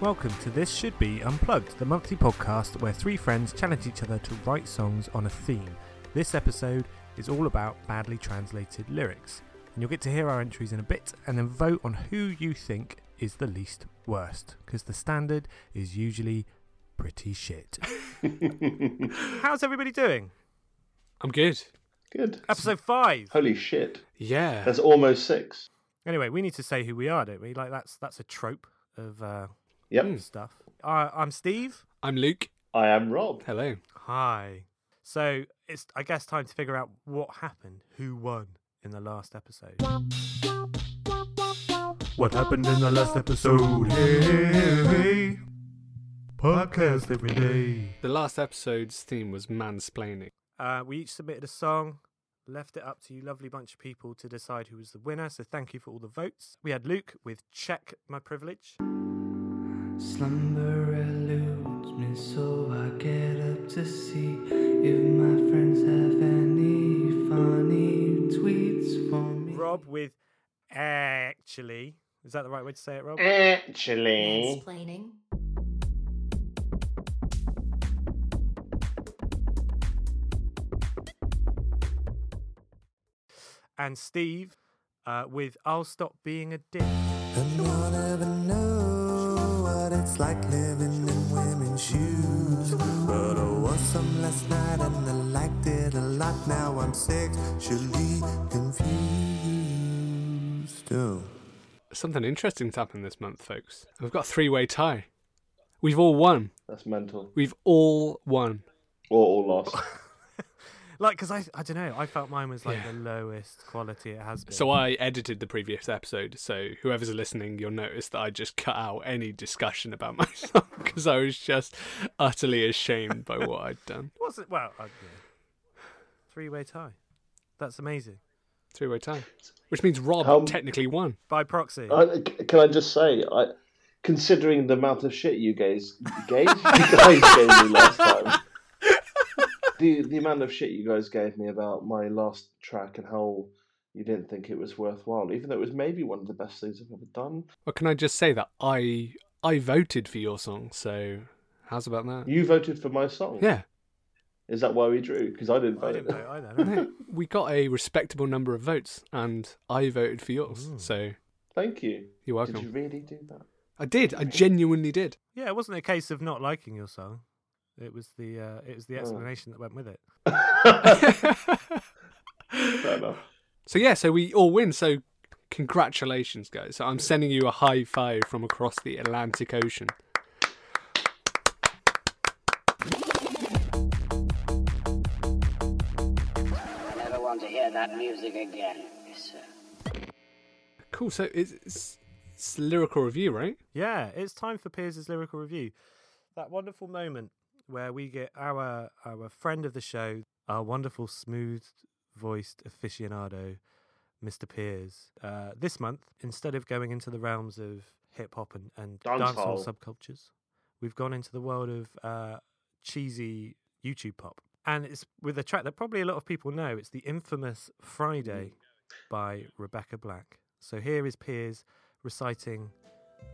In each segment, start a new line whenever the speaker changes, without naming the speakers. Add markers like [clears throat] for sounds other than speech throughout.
Welcome to This Should Be Unplugged, the monthly podcast where three friends challenge each other to write songs on a theme. This episode is all about badly translated lyrics, and you'll get to hear our entries in a bit and then vote on who you think is the least worst, because the standard is usually pretty shit. [laughs] How's everybody doing?
I'm good.
Good.
Episode 5.
Holy shit.
Yeah.
That's almost six.
Anyway, we need to say who we are, don't we? Like that's that's a trope of uh,
Yep.
stuff. Uh, I'm Steve.
I'm Luke.
I am Rob.
Hello.
Hi. So it's I guess time to figure out what happened, who won in the last episode. What happened in the last episode? Hey, podcast every day.
The last episode's theme was mansplaining.
Uh, we each submitted a song, left it up to you, lovely bunch of people, to decide who was the winner. So thank you for all the votes. We had Luke with "Check My Privilege."
Slumber eludes me, so I get up to see if my friends have any funny tweets for me.
Rob with "Actually." Is that the right way to say it, Rob?
Actually.
Mansplaining.
and Steve uh, with "I'll Stop Being a Dick."
It's like living in women's shoes. But I was some last night and I liked it a lot. Now I'm sexually confused. Oh.
Something interesting's happened this month, folks. We've got a three way tie. We've all won.
That's mental.
We've all won.
Or all lost. [laughs]
Like, because I, I don't know, I felt mine was like
Yeah.
the lowest quality it has been.
So I edited the previous episode, so whoever's listening, you'll notice that I just cut out any discussion about [laughs] my song because I was just utterly ashamed by what I'd done. [laughs]
was it? Well, uh, yeah. three-way tie. That's amazing.
Three way tie. Which means Rob
How-
technically won.
By proxy.
I, c- can I just say, I, considering the amount of shit you guys, guys, [laughs] you guys gave me last time, the the amount of shit you guys gave me about my last track and how you didn't think it was worthwhile, even though it was maybe one of the best things I've ever done.
Well, can I just say that I I voted for your song, so how's about that?
You voted for my song.
Yeah.
Is that why we drew? Because I didn't vote.
I didn't know either. no. [laughs]
No, we got a respectable number of votes, and I voted for yours.
Ooh.
So
Thank you.
you're welcome.
Did
welcome.
you really do that?
I did. I genuinely did.
yeah, it wasn't a case of not liking your song. It was the uh, it was the
Oh.
explanation that went with it. [laughs]
Fair enough.
So yeah, so we all win. So congratulations, guys. So I'm sending you a high five from across the Atlantic Ocean.
I never want to hear that music again. Yes, sir.
Cool. So it's, it's, it's lyrical review, right?
Yeah, it's time for Piers' lyrical review. That wonderful moment where we get our our friend of the show, our wonderful smooth voiced aficionado, Mr. Piers. Uh, this month, instead of going into the realms of hip hop and, and dancehall subcultures, we've gone into the world of uh, cheesy YouTube pop. And it's with a track that probably a lot of people know. It's the infamous Friday by Rebecca Black. So here is Piers reciting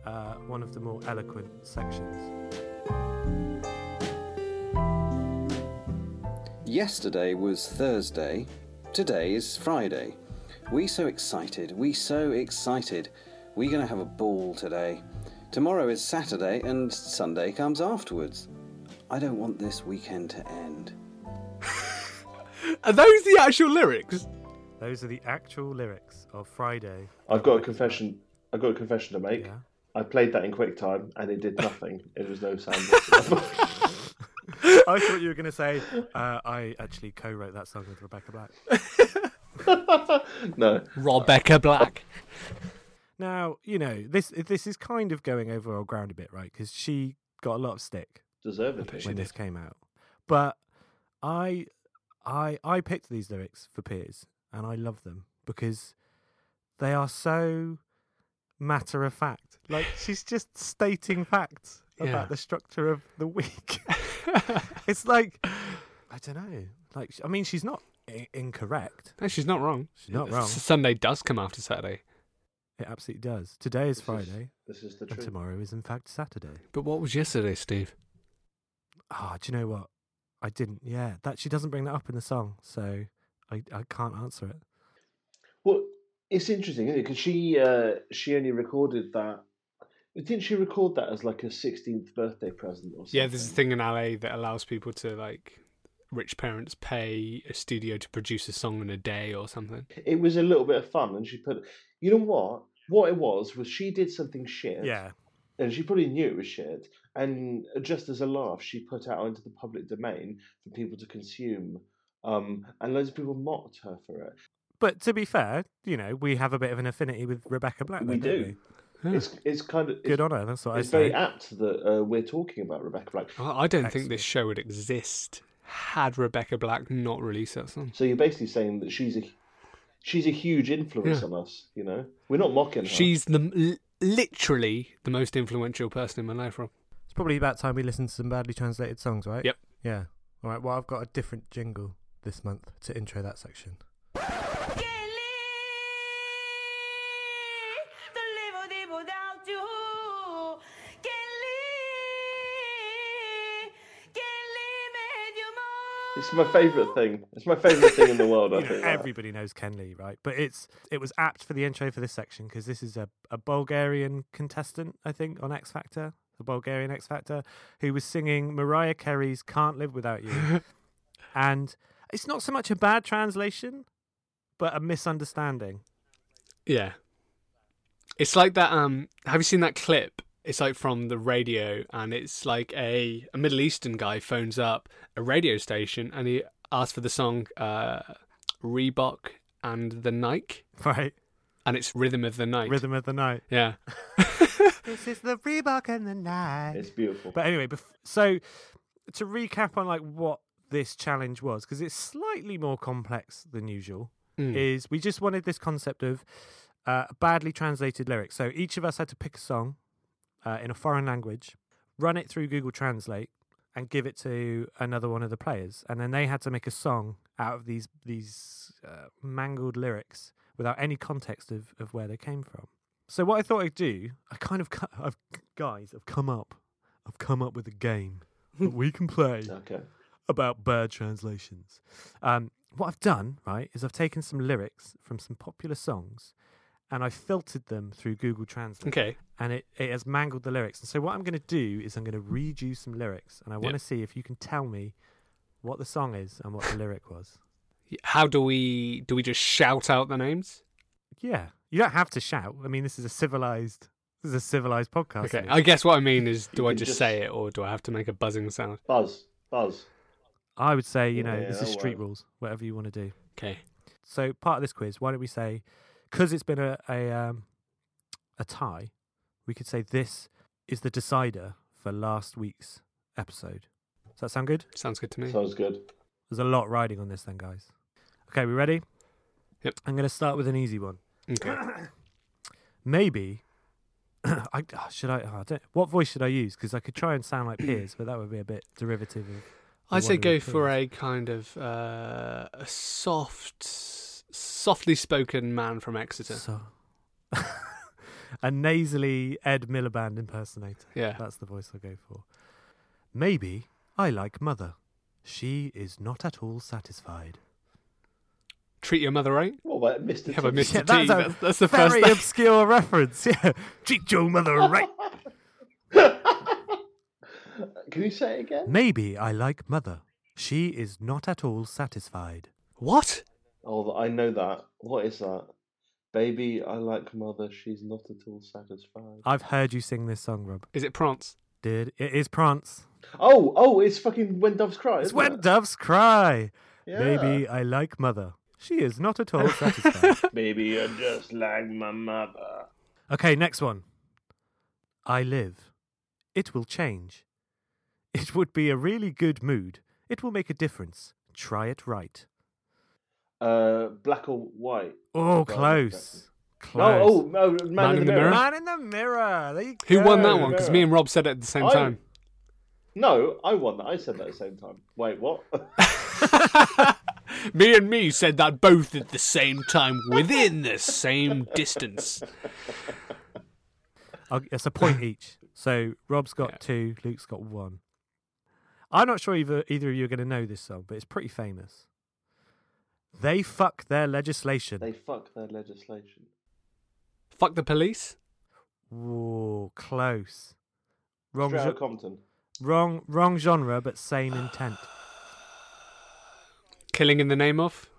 uh, one of the more eloquent sections.
Yesterday was Thursday. Today is Friday. We so excited. We so excited. We're gonna have a ball today. Tomorrow is Saturday and Sunday comes afterwards. I don't want this weekend to end. [laughs]
Are those the actual lyrics?
Those are the actual lyrics of Friday.
I've got a confession. I've got a confession to make.
Yeah.
I played that in QuickTime and it did nothing. it was no sound. [laughs] [laughs]
I thought you were going to say uh, I actually co-wrote that song with Rebecca Black. [laughs]
no.
Rebecca Black.
Now you know this. This is kind of going over our ground a bit, right? Because she got a lot of stick
Deservedly.
when this came out, but I, I, I picked these lyrics for Piers, and I love them because they are so matter of fact. Like she's just stating facts
Yeah.
about the structure of the week. [laughs] [laughs] it's like I don't know. Like I mean, she's not I- incorrect.
No, she's not wrong.
She's not wrong.
Sunday does come after Saturday.
It absolutely does. Today is
This is-
Friday,
This is the
and
truth.
tomorrow is in fact Saturday.
But what was yesterday, Steve?
Ah, do you know what? I didn't. Yeah, that she doesn't bring that up in the song, so I I can't answer it.
Well, it's interesting, isn't it? Because she uh, she only recorded that. Didn't she record that as like a 16th birthday present or something?
Yeah, there's a thing in LA that allows people to like rich parents pay a studio to produce a song in a day or something.
It was a little bit of fun, and she put. You know what? What it was was she did something shit.
Yeah,
and she probably knew it was shit. And just as a laugh, she put out into the public domain for people to consume. Um, and loads of people mocked her for it.
but to be fair, you know, we have a bit of an affinity with Rebecca Black.
We do.
Yeah.
It's it's kind of
Good
it's,
on her. That's what
it's
I say.
very apt that uh, we're talking about Rebecca Black.
I I don't think this show would exist had Rebecca Black not released that song.
So you're basically saying that she's a she's a huge influence
Yeah.
on us. You know, we're not mocking her.
She's the literally the most influential person in my life. Rob.
It's probably about time we listen to some badly translated songs, right?
Yep.
Yeah. All right. Well, I've got a different jingle this month to intro that section.
It's my favourite thing. It's my favourite thing in the world. I [laughs]
You
think. that.
everybody knows Ken Lee, right? But it's it was apt for the intro for this section because this is a, a Bulgarian contestant, I think, on X Factor, the Bulgarian X Factor, who was singing Mariah Carey's "Can't Live Without You," [laughs] and it's not so much a bad translation, but a misunderstanding.
Yeah, it's like that. Um, have you seen that clip? It's like from the radio, and it's like a a Middle Eastern guy phones up a radio station, and he asks for the song uh, Reebok and the Nike,
Right,
and it's Rhythm of the Night.
rhythm of the night.
Yeah, [laughs]
this is the Reebok and the night.
It's beautiful.
But anyway, bef- so to recap on like what this challenge was, because it's slightly more complex than usual,
Mm.
is we just wanted this concept of uh, badly translated lyrics. So each of us had to pick a song uh, in a foreign language, run it through Google Translate, and give it to another one of the players, and then they had to make a song out of these these uh, mangled lyrics without any context of, of where they came from. So what I thought I'd do, I kind of, cu- [laughs] I've, guys, I've come up, I've come up with a game [laughs] that we can play
Okay.
about bird translations. Um, what I've done, right, is I've taken some lyrics from some popular songs and I've filtered them through Google Translate.
okay.
And it, it has mangled the lyrics. And so what I'm going to do is I'm going to read you some lyrics and I want to
Yep.
see if you can tell me what the song is and what the lyric was.
How do we do? We just shout out the names?
Yeah. You don't have to shout. I mean, this is a civilized this is a civilized podcast.
Okay. I guess what I mean is, do I just,
just-
say it, or do I have to make a buzzing sound?
Buzz. Buzz.
I would say, you know,
Yeah,
this is street
work.
rules, whatever you want to do.
Okay.
So part of this quiz, why don't we say, because it's been a a, um, a tie, we could say this is the decider for last week's episode. Does that sound good?
Sounds good to me.
Sounds good.
There's a lot riding on this, then, guys. Okay, we ready?
Yep.
I'm going to start with an easy one.
Okay. [clears throat]
Maybe. [clears throat] I oh, should I, oh, I don't, what voice should I use? Because I could try and sound like Piers, but that would be a bit derivative of.
I'd say go for a kind of uh, a soft, softly spoken man from Exeter.
So, [laughs] a nasally Ed Miliband impersonator.
Yeah.
That's the voice I'll go for. Maybe I like Mother. She is not at all satisfied.
Treat your mother right.
What about Mr.
Yeah, but
T?
Mr.
Yeah, that's a
That's, that's the first
Very
thing.
obscure reference. Yeah. [laughs] Treat your mother right. [laughs]
Can you say it again?
Maybe I like Mother. She is not at all satisfied.
What?
Oh, I know that. What is that? Baby, I like mother. She's not at all satisfied.
I've heard you sing this song, Rob.
Is it Prince?
Did it is Prince?
Oh, oh, it's fucking When Doves Cry.
It's
isn't
when
it?
doves cry.
Yeah.
Baby, I like Mother. She is not at all [laughs] satisfied.
Baby, you're just like my mother.
Okay, next one. I live. It will change. It would be a really good mood. It will make a difference. Try it right.
Uh, black or white?
Oh,
Well,
close. Close.
No, oh, no, Man, in, the, mirror.
Man in the mirror. There you
Who won that one? Because me and Rob said it at the same
I-
time.
No, I won that. I said that at the same time. Wait, what? [laughs]
me and me said that both at the same time within the same distance.
I'll, it's a point [laughs] each. So Rob's got
Yeah.
two, Luke's got one. I'm not sure either either of you are going to know this song, but it's pretty famous. They fuck their legislation.
They fuck their legislation.
Fuck the police.
Whoa, close. Wrong,
Straight
gen-
Compton.
wrong, wrong genre, but same intent. [sighs]
Killing in the name of.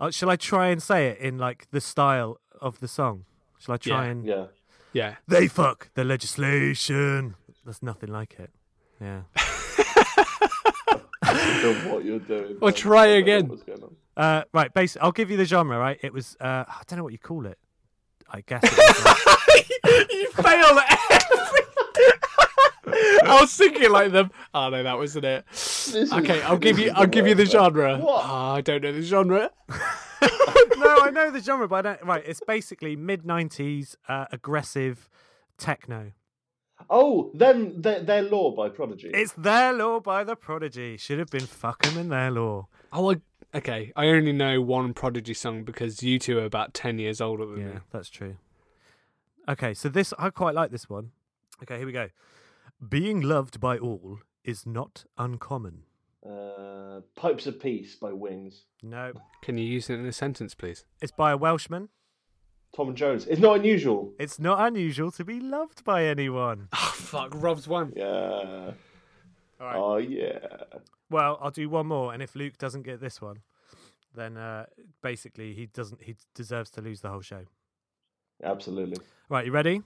Oh, shall I try and say it in like the style of the song? Shall I try
Yeah.
and
Yeah.
Yeah.
they fuck the legislation? That's nothing like it. Yeah. [laughs]
I don't know what you're doing.
Well, try
I don't know
again.
What's going on?
Uh, right, basically, I'll give you the genre. Right, it was. Uh, I don't know what you call it. I guess. It was, like- [laughs]
you fail at everything. [laughs] I was thinking like them. Oh no, that wasn't it.
This is-
Okay, I'll give you. [laughs] I'll give you the genre.
What?
Oh, I don't know the genre.
no, I know the genre, but I don't. Right, it's basically mid '90s uh, aggressive techno.
Oh, then their, their law by Prodigy.
It's their law by the Prodigy. Should have been fuck 'em in their law.
Oh, I, okay. I only know one Prodigy song because you two are about ten years older than
Yeah,
me.
that's true. Okay, so this I quite like this one. Okay, here we go. Being loved by all is not uncommon.
uh, Pipes of Peace by Wings.
No,
Can you use it in a sentence, please?
it's by a Welshman.
Tom and Jones. It's not unusual.
It's not unusual to be loved by anyone. [laughs]
Oh fuck, Rob's one.
Yeah.
All right.
Oh yeah.
Well, I'll do one more, and if Luke doesn't get this one, then uh, basically he doesn't. He deserves to lose the whole show.
Absolutely.
Right, you ready?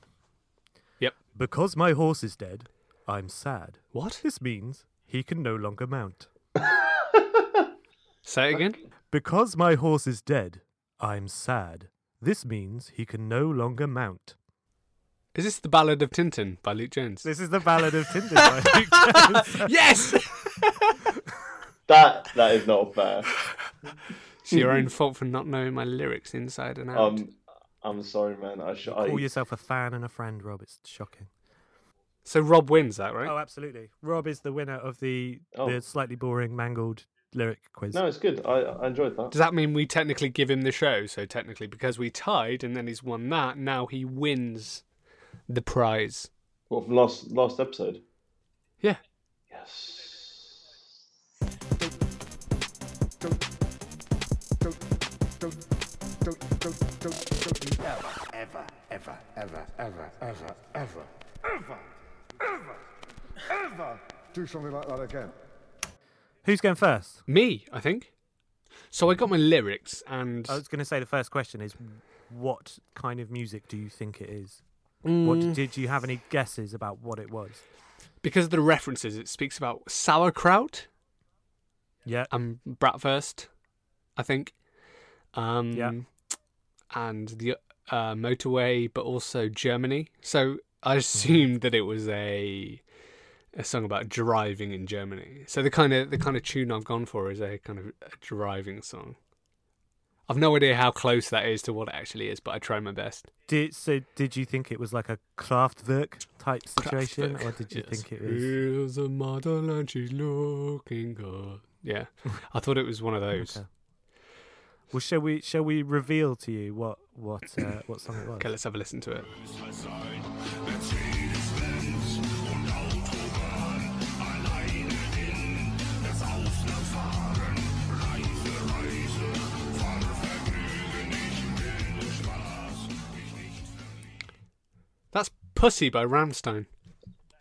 Yep.
Because my horse is dead, I'm sad.
What?
This means he can no longer mount.
Say it again.
Because my horse is dead, I'm sad. This means he can no longer mount.
Is this the Ballad of Tintin by Luke Jones?
This is the Ballad of Tintin by Luke [laughs] Jones.
yes.
That that is not fair.
it's your own fault for not knowing my lyrics inside and out.
Um, I'm sorry, man. I should. I,
Call yourself a fan and a friend, Rob. It's shocking.
so Rob wins that, right?
Oh, absolutely. Rob is the winner of the
Oh.
the slightly boring, mangled lyric quiz.
No, it's good. I, I enjoyed that.
Does that mean we technically give him the show? So technically, because we tied and then he's won that, now he wins the prize.
What from last last episode?
Yeah.
Yes.
Ever, ever, ever, ever, ever, ever, ever, ever, ever, ever do something like that again.
Who's going first?
Me, I think. So I got my lyrics, and
I was going to say the first question is, what kind of music do you think it is?
Mm,
What did you have any guesses about what it was?
because of the references, it speaks about sauerkraut
Yeah,
and bratwurst, I think. Um,
Yeah.
And the uh, motorway, but also Germany. So I assumed that it was a a song about driving in Germany. So the kind of the kind of tune I've gone for is a kind of a driving song. I've no idea how close that is to what it actually is, but I try my best.
Did so? Did you think it was like a Kraftwerk type situation, or did you
Yes.
think it was?
Here's a model and she's looking good. Yeah, I thought it was one of those.
Okay. Well, shall we? Shall we reveal to you what what uh, what song it was?
Okay, let's have a listen to it. Pussy by Rammstein.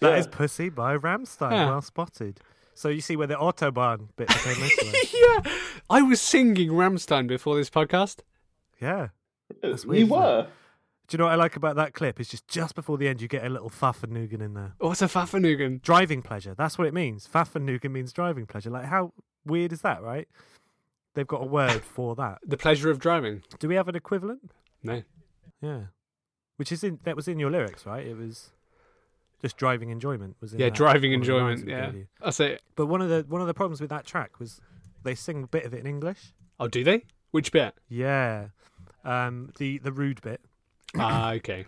That
Yeah.
is "Pussy" by Rammstein.
Yeah.
Well spotted. So you see where the autobahn bit came [laughs] into
yeah, I was singing Rammstein before this podcast.
Yeah. Uh, That's
you
weird, isn't it?
were.
Do you know what I like about that clip? It's just just before the end, you get a little Fahrvergnügen in there.
What's a Fahrvergnügen?
Driving pleasure. That's what it means. Fahrvergnügen means driving pleasure. Like, how weird is that, right? They've got a word for that.
The pleasure of driving.
Do we have an equivalent?
No.
Yeah. Which is in that was in your lyrics, right? It was just driving enjoyment was in
Yeah,
that-
driving
one of the lines
enjoyment. Yeah,
gave you.
I say.
But one of the one of the problems with that track was they sing a bit of it in English.
Oh, do they? Which bit?
Yeah. Um the the rude bit. [coughs]
ah, okay.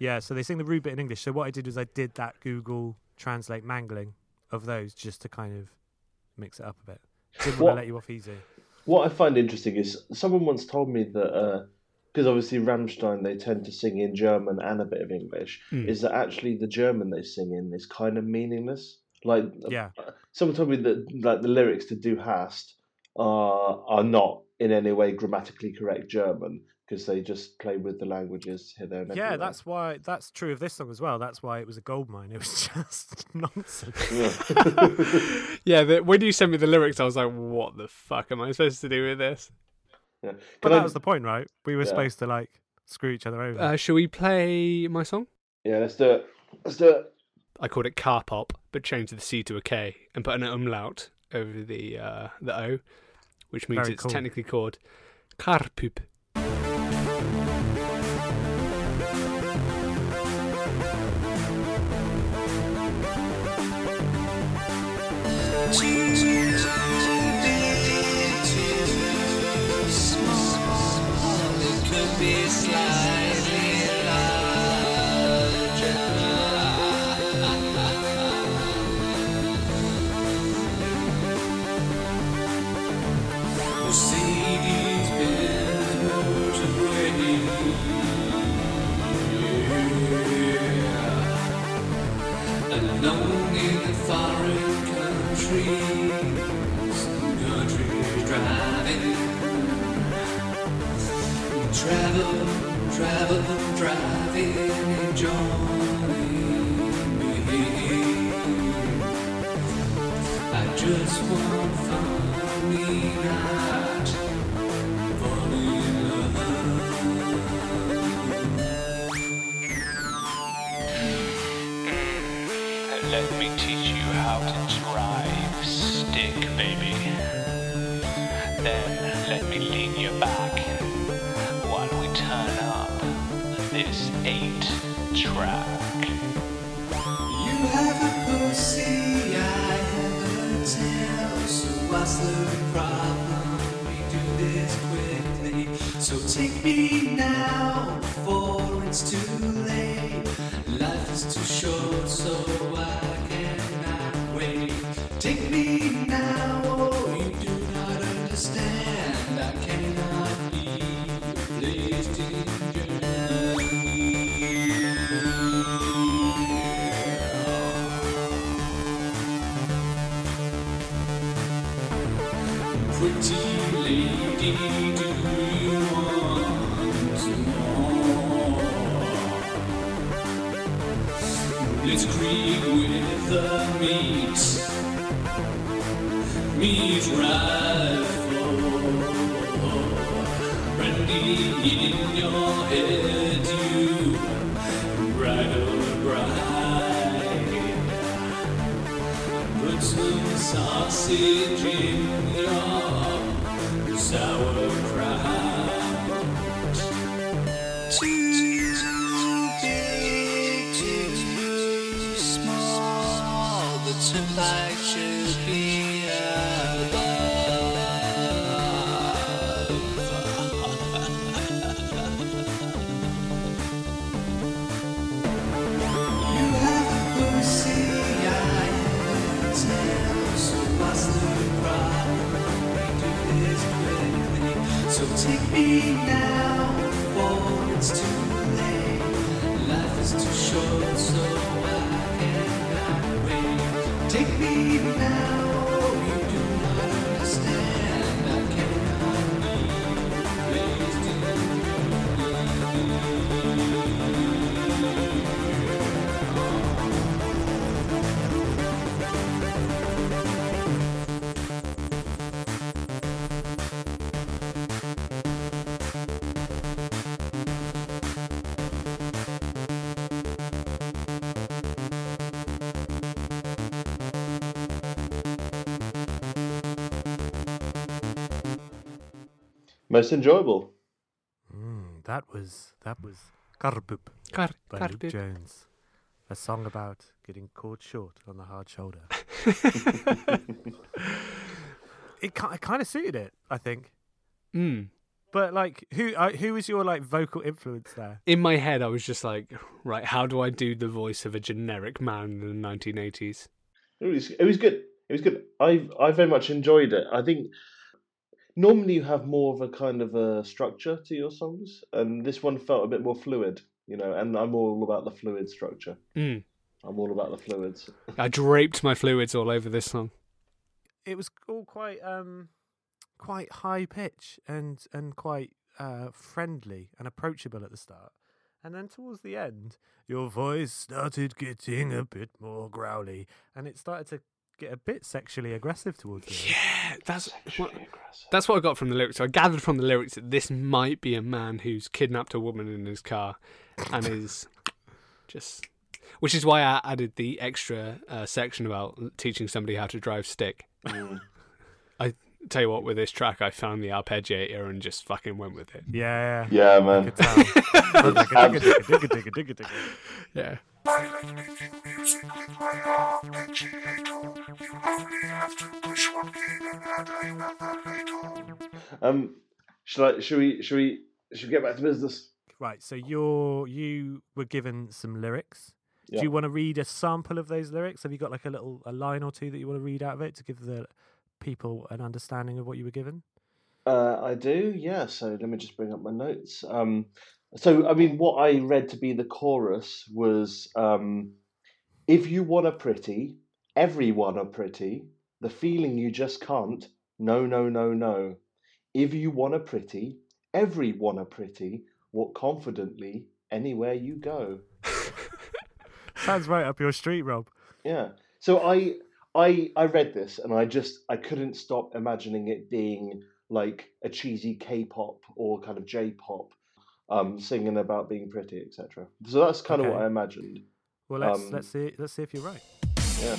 Yeah, so they sing the rude bit in English. So what I did was I did that Google Translate mangling of those just to kind of mix it up a bit. Didn't want to let you off easy.
What I find interesting is someone once told me that because obviously Rammstein they tend to sing in German and a bit of English,
Mm.
is that actually the German they sing in is kind of meaningless. Like
Yeah.
someone told me that like the lyrics to Du hast are are not in any way grammatically correct German because they just play with the languages here there and
Yeah,
everywhere.
that's why that's true of this song as well. That's why it was a gold mine. It was [laughs] just nonsense. [laughs] [laughs]
Yeah.
Yeah, the, when you sent me the lyrics, I was like, "What the fuck am I supposed to do with this?"
Yeah.
But
Can I-
that was the point, right? We were
Yeah.
supposed to like screw each other over.
Uh, shall we play my song?
yeah, let's do it. Let's do it.
I called it car pop, but changed the C to a K and put an umlaut over the uh, the O, which means
Very
it's
cool.
technically called Karpup.
Alone country, country driving. Travel, travel, driving, enjoying me. I just want funny night, fall so
Most enjoyable.
Mm, that was that was Karbup
Kar-
by Luke
Karpup.
Jones. A song about getting caught short on the hard shoulder. [laughs] it, it kind of suited it, I think.
Mm.
But like, who uh, who was your like vocal influence there?
In my head, I was just like, right, how do I do the voice of a generic man in the 1980s?
It was it was good. It was good. I I very much enjoyed it. I think normally you have more of a kind of a structure to your songs, and this one felt a bit more fluid, you know. And I'm all about the fluid structure.
Mm.
I'm all about the fluids. [laughs]
I draped my fluids all over this song.
It was all quite um, quite high pitch and and quite uh, friendly and approachable at the start, and then towards the end, your voice started getting a bit more growly, and it started to get a bit sexually aggressive towards the end.
Yeah, that's what, that's what I got from the lyrics. I gathered from the lyrics that this might be a man who's kidnapped a woman in his car and is just. Which is why I added the extra uh, section about teaching somebody how to drive stick.
Mm.
I tell you what, with this track, I found the arpeggiator and just fucking went with it.
Yeah,
yeah, [laughs] yeah man.
Yeah, I
man.
could tell. Digga, digga, digga, digga, digga, digga.
Yeah.
Um, should I? Should we? Should we? Should we get back to business?
Right, so you're you were given some lyrics.
Yeah.
Do you want to read a sample of those lyrics? Have you got like a little a line or two that you want to read out of it to give the people an understanding of what you were given?
Uh, I do, yeah. So let me just bring up my notes. Um, so I mean, what I read to be the chorus was, um, "If you want a pretty, everyone are pretty. The feeling you just can't. No, no, no, no. If you want a pretty, everyone are pretty. Walk confidently anywhere you go." [laughs]
Sounds right up your street, Rob.
Yeah. So I I I read this and I just I couldn't stop imagining it being like a cheesy K-pop or kind of J-pop, um, singing about being pretty, etc. So that's kind of what I imagined.
Well, let's
Um,
let's see let's see if you're right.
Yeah.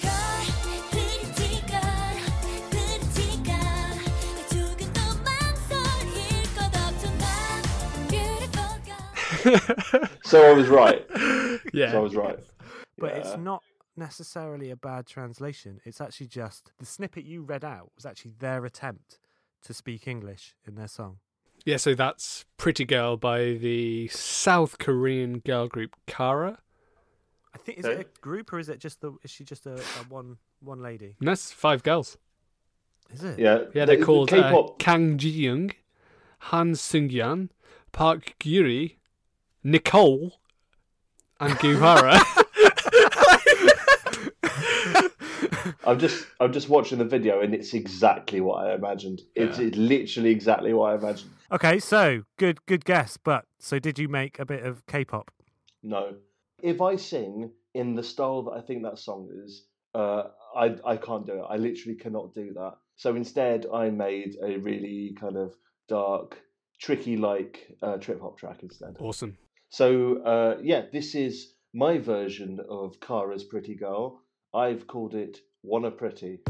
[laughs] So I was right.
Yeah.
So I was right.
But
Yeah.
it's not necessarily a bad translation. It's actually just the snippet you read out was actually their attempt to speak English in their song.
Yeah, so that's Pretty Girl by the South Korean girl group Kara.
I think is
Okay.
it a group or is it just the is she just a, a one one lady?
And that's five girls.
Is it?
Yeah.
Yeah, they're
the
called uh,
K-pop.
Kang Ji Young, Han Seung Yeon, Park Gyuri, Nicole, and Goo Hara. [laughs] [laughs] [laughs]
I'm just I'm just watching the video and it's exactly what I imagined. It's,
Yeah.
it's literally exactly what I imagined.
Okay, so good good guess. But so did you make a bit of K-pop?
No. If I sing in the style that I think that song is, uh, I I can't do it. I literally cannot do that. So instead, I made a really kind of dark, tricky like uh, trip hop track instead.
awesome.
So uh, yeah, this is my version of Kara's Pretty Girl. I've called it Wanna Pretty.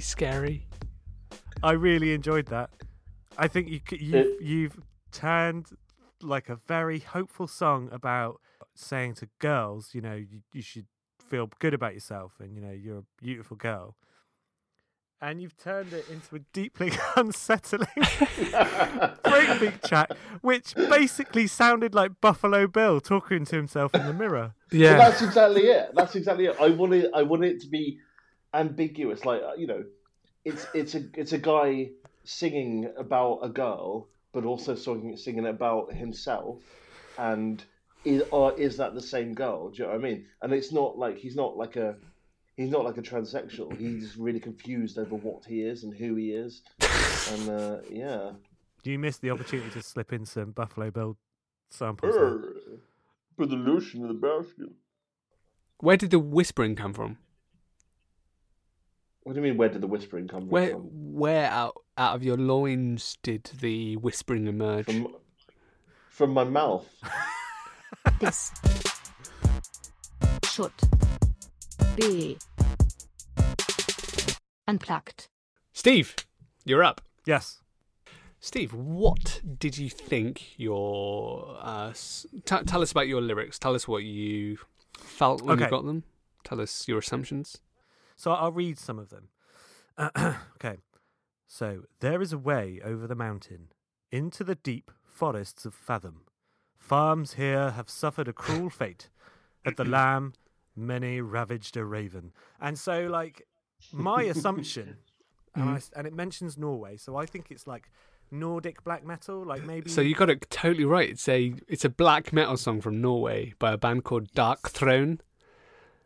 Really scary.
I really enjoyed that. I think you you've, you've turned like a very hopeful song about saying to girls, you know, you, you should feel good about yourself and you know you're a beautiful girl. And you've turned it into a deeply [laughs] unsettling [laughs] breakbeat track, which basically sounded like Buffalo Bill talking to himself in the mirror.
Yeah.
That's exactly it. That's exactly it. I want it. I want it to be ambiguous. Like uh, you know, it's it's a it's a guy singing about a girl, but also singing singing about himself. And is or is that the same girl? Do you know what I mean? And it's not like he's not like a he's not like a transsexual. He's really confused over what he is and who he is. And uh, yeah.
Do you missed the opportunity to slip in some Buffalo Bill samples. there.
Put the lotion in the basket.
Where did the whispering come from?
What do you mean? Where did the whispering come
Where
from?
where out out of your loins did the whispering emerge?
From from my mouth. [laughs]
This should be unplugged.
Steve, you're up.
Yes.
Steve, what did you think your uh, s- t- tell us about your lyrics? Tell us what you felt when you got them. Tell us your assumptions.
So I'll read some of them. [clears throat] okay. So there is a way over the mountain into the deep forests of Fathom. Farms here have suffered a cruel [coughs] fate. At the lamb, many ravaged a raven. And so, like, my assumption, [laughs] and, I mm. s and it mentions Norway, so I think it's like Nordic black metal, like maybe.
So you got it totally right. It's a it's a black metal song from Norway by a band called Darkthrone,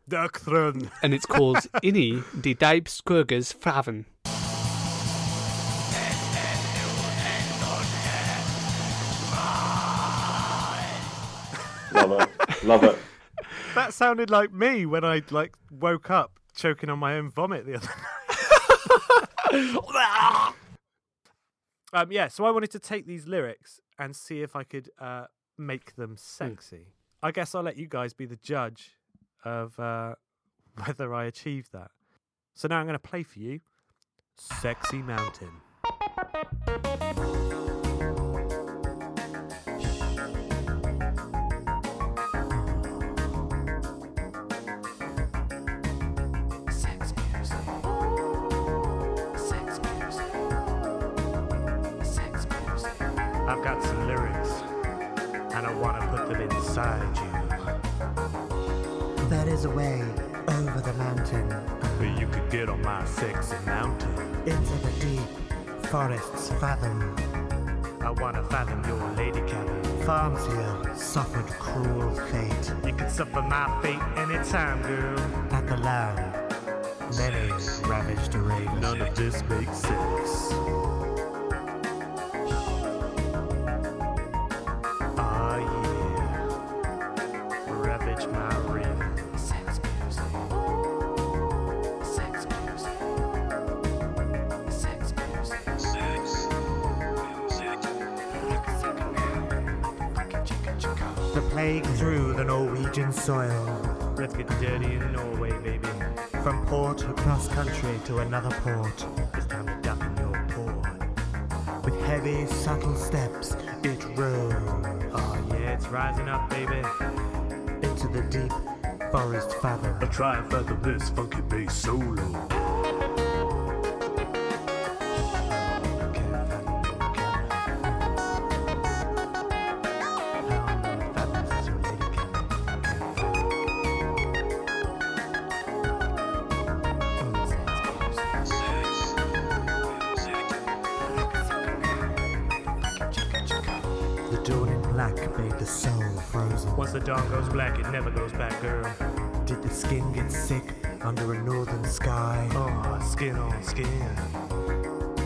Dark
and it's called [laughs] Inni de Deib Skurgers Faven.
Love it. Love it.
That sounded like me when I like woke up choking on my own vomit the other night. [laughs] um, yeah, so I wanted to take these lyrics and see if I could uh, make them sexy. I guess I'll let you guys be the judge of uh, [laughs] whether I achieved that. So now I'm going to play for you Sexy Mountain. I've got some lyrics, and I want to put them inside you.
There is a over the mountain
But you could get on my sexy mountain.
into the deep forests fathom.
I want to fathom your lady cabin.
Farms here suffered cruel fate.
You could suffer my fate anytime, girl.
At the land, many ravaged a raven.
None of this makes sense.
Another port.
It's time to duck in your port.
With heavy, subtle steps, it rose
Oh, yeah, it's rising up, baby.
into the deep forest fathom.
I'll try and fathom this funky bass solo.
Black bathed the soul frozen.
Once the dawn goes black, it never goes back, girl.
Did the skin get sick under a northern sky?
Oh, skin on skin.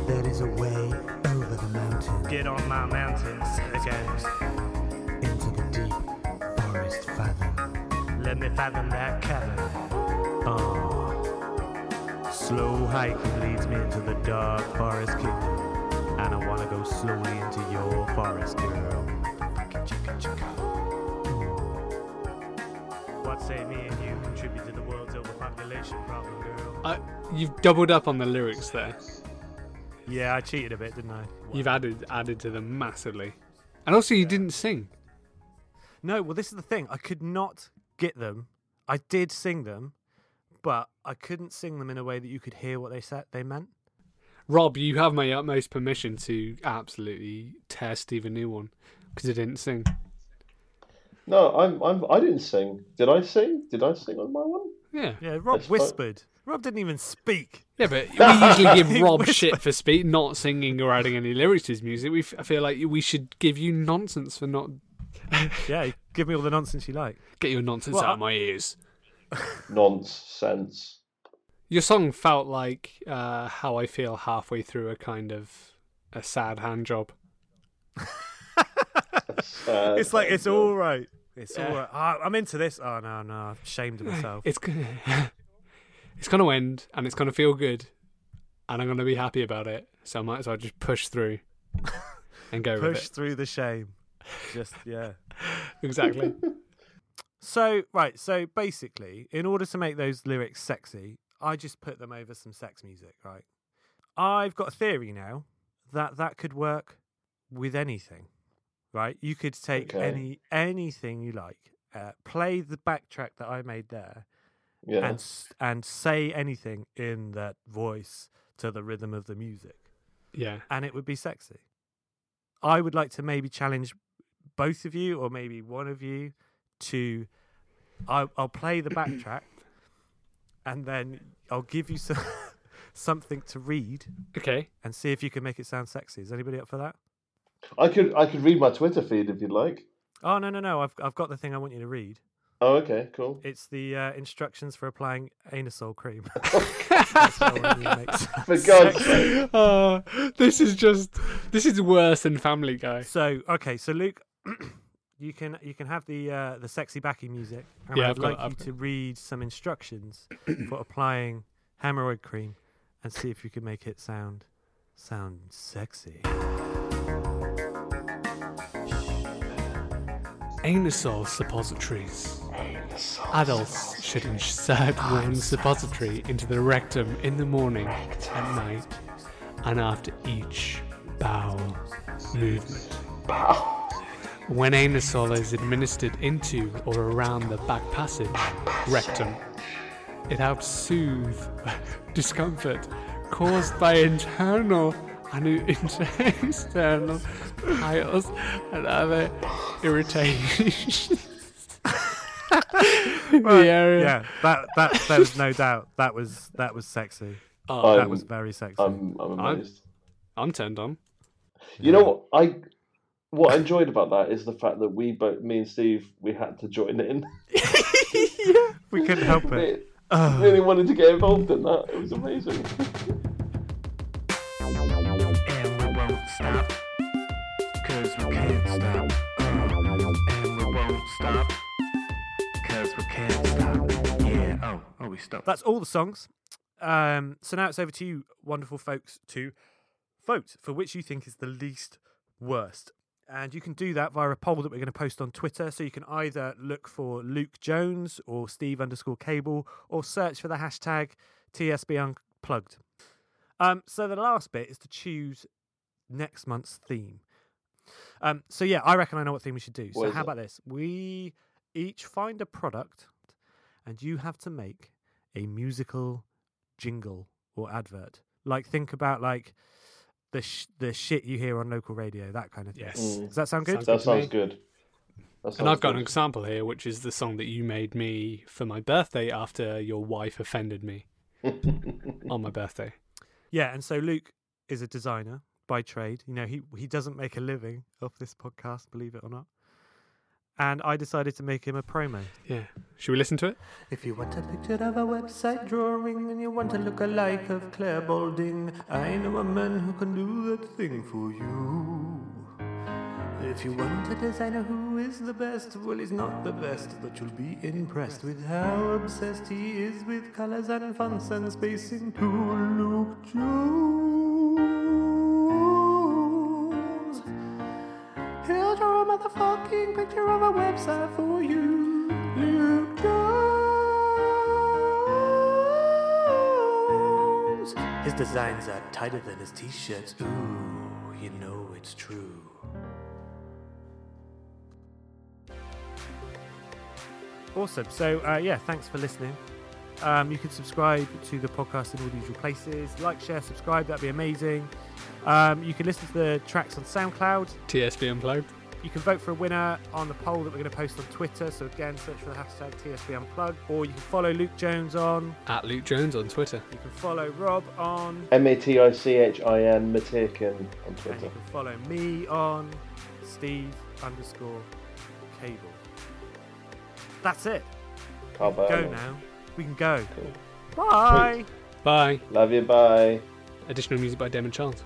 There is a way over the mountain
Get on my mountains again.
into the deep forest fathom.
Let me fathom that cavern. Oh. Slow hiking leads me into the dark forest kingdom. And I wanna go slowly into your forest, girl.
I, you've doubled up on the lyrics there.
Yeah, I cheated a bit, didn't I?
You've added added to them massively, and also you didn't sing.
No, well, this is the thing. I could not get them. I did sing them, but I couldn't sing them in a way that you could hear what they said they meant.
Rob, you have my utmost permission to absolutely tear Steve a new one because he didn't sing.
No, I'm, I'm. I didn't sing. Did I sing? Did I sing on my one?
Yeah,
Yeah, Rob
That's fine.
whispered. Rob didn't even speak.
yeah, but [laughs] we usually give Rob shit for speak, not singing or adding any lyrics to his music. We f- I feel like we should give you nonsense for not [laughs]
Yeah, give me all the nonsense you like.
get your nonsense
Well,
out
I-
of my ears. [laughs]
Nonsense.
Your song felt like uh, how I feel halfway through a kind of a sad hand job.
Uh,
it's like it's all right. It's all right. Ah, I'm into this. Oh no, no, I'm ashamed of myself.
It's gonna, [laughs] it's gonna end and it's gonna feel good, and I'm gonna be happy about it. So I might as well just push through [laughs] and go with
Push through the shame. Just [laughs] yeah.
Exactly.
So right, so basically, in order to make those lyrics sexy, I just put them over some sex music, right? I've got a theory now that that could work with anything, right? You could take
Okay.
any anything you like, uh, play the backtrack that I made there,
Yeah.
and and say anything in that voice to the rhythm of the music,
yeah.
and it would be sexy. I would like to maybe challenge both of you, or maybe one of you, to I'll, I'll play the backtrack, and then I'll give you some [laughs] something to read
Okay.
and see if you can make it sound sexy. Is anybody up for that?
I could I could read my Twitter feed if you'd like.
Oh no no no! I've I've got the thing I want you to read.
Oh, okay, cool.
It's the uh, instructions for applying anusol cream. [laughs] That's how I want you make sound [laughs]
For God's sake.
Oh, [laughs] this is just this is worse than Family Guy.
So okay, so Luke, [clears throat] you can you can have the uh, the sexy backing music, and
Yeah,
I'd
I've
like
it,
you
I've
to read some instructions [clears throat] for applying hemorrhoid cream, and see if you can make it sound sound sexy.
Anusol suppositories. Adults should insert one suppository into the rectum in the morning, at night, and after each bowel movement. When anusol is administered into or around the back passage, rectum, it helps soothe [laughs] discomfort caused by internal and external piles and other irritations. [laughs] the area.
Yeah, that that there was no doubt that was that was sexy.
Oh,
um,
that
was very sexy.
I'm I'm
I'm-
amazed.
I'm turned on.
You know what I what I enjoyed about that is the fact that we both me and Steve we had to join in. [laughs]
yeah, we couldn't help it.
We
Ugh.
really wanted to get involved in that. It was amazing. [laughs]
stop, cause we can't stop. Uh, and we won't stop, cause we can't stop. Yeah, oh, oh, we stopped. That's all the songs. Um, so now it's over to you, wonderful folks, to vote for which you think is the least worst. And you can do that via a poll that we're going to post on Twitter. So you can either look for Luke Jones or Steve underscore cable or search for the hashtag TSB Unplugged. Um, so the last bit is to choose next month's theme. Um, so yeah, I reckon I know what theme we should do.
What
so how
it?
about this? We each find a product, and you have to make a musical jingle or advert. Like think about like the sh- the shit you hear on local radio, that kind of thing.
Yes.
Mm.
Does that sound good?
Sounds
That
good
sounds good. That
And I've got an example here, which is the song that you made me for my birthday after your wife offended me [laughs] on my birthday.
Yeah, and so Luke is a designer, by trade. You know, he he doesn't make a living off this podcast, believe it or not. And I decided to make him a promo.
Yeah. Should we listen to it?
If you want a picture of a website drawing and you want to look alike of Clare Balding, I know a man who can do that thing for you. If you want a designer who is the best, well, he's not the best, but you'll be impressed with how obsessed he is with colors and fonts and spacing to Luke Jones. Draw a motherfucking picture of a website for you, Luke Jones. His designs are tighter than his t-shirts. Ooh, you know it's true.
Awesome. So uh, yeah, thanks for listening. Um, you can subscribe to the podcast in all the usual places. Like, share, subscribe. That'd be amazing. Um, you can listen to the tracks on SoundCloud.
TSB Unplugged.
You can vote for a winner on the poll that we're going to post on Twitter. So again, search for the hashtag TSB Unplugged, or you can follow Luke Jones on.
At Luke Jones on Twitter.
You can follow Rob on.
M A T I C H I N Matichin on
And
Twitter.
you can follow me on Steve underscore Cable. That's it.
Carbo.
Go now. We can go. Bye.
Bye.
Love you. Bye.
Additional music by Damon Charles.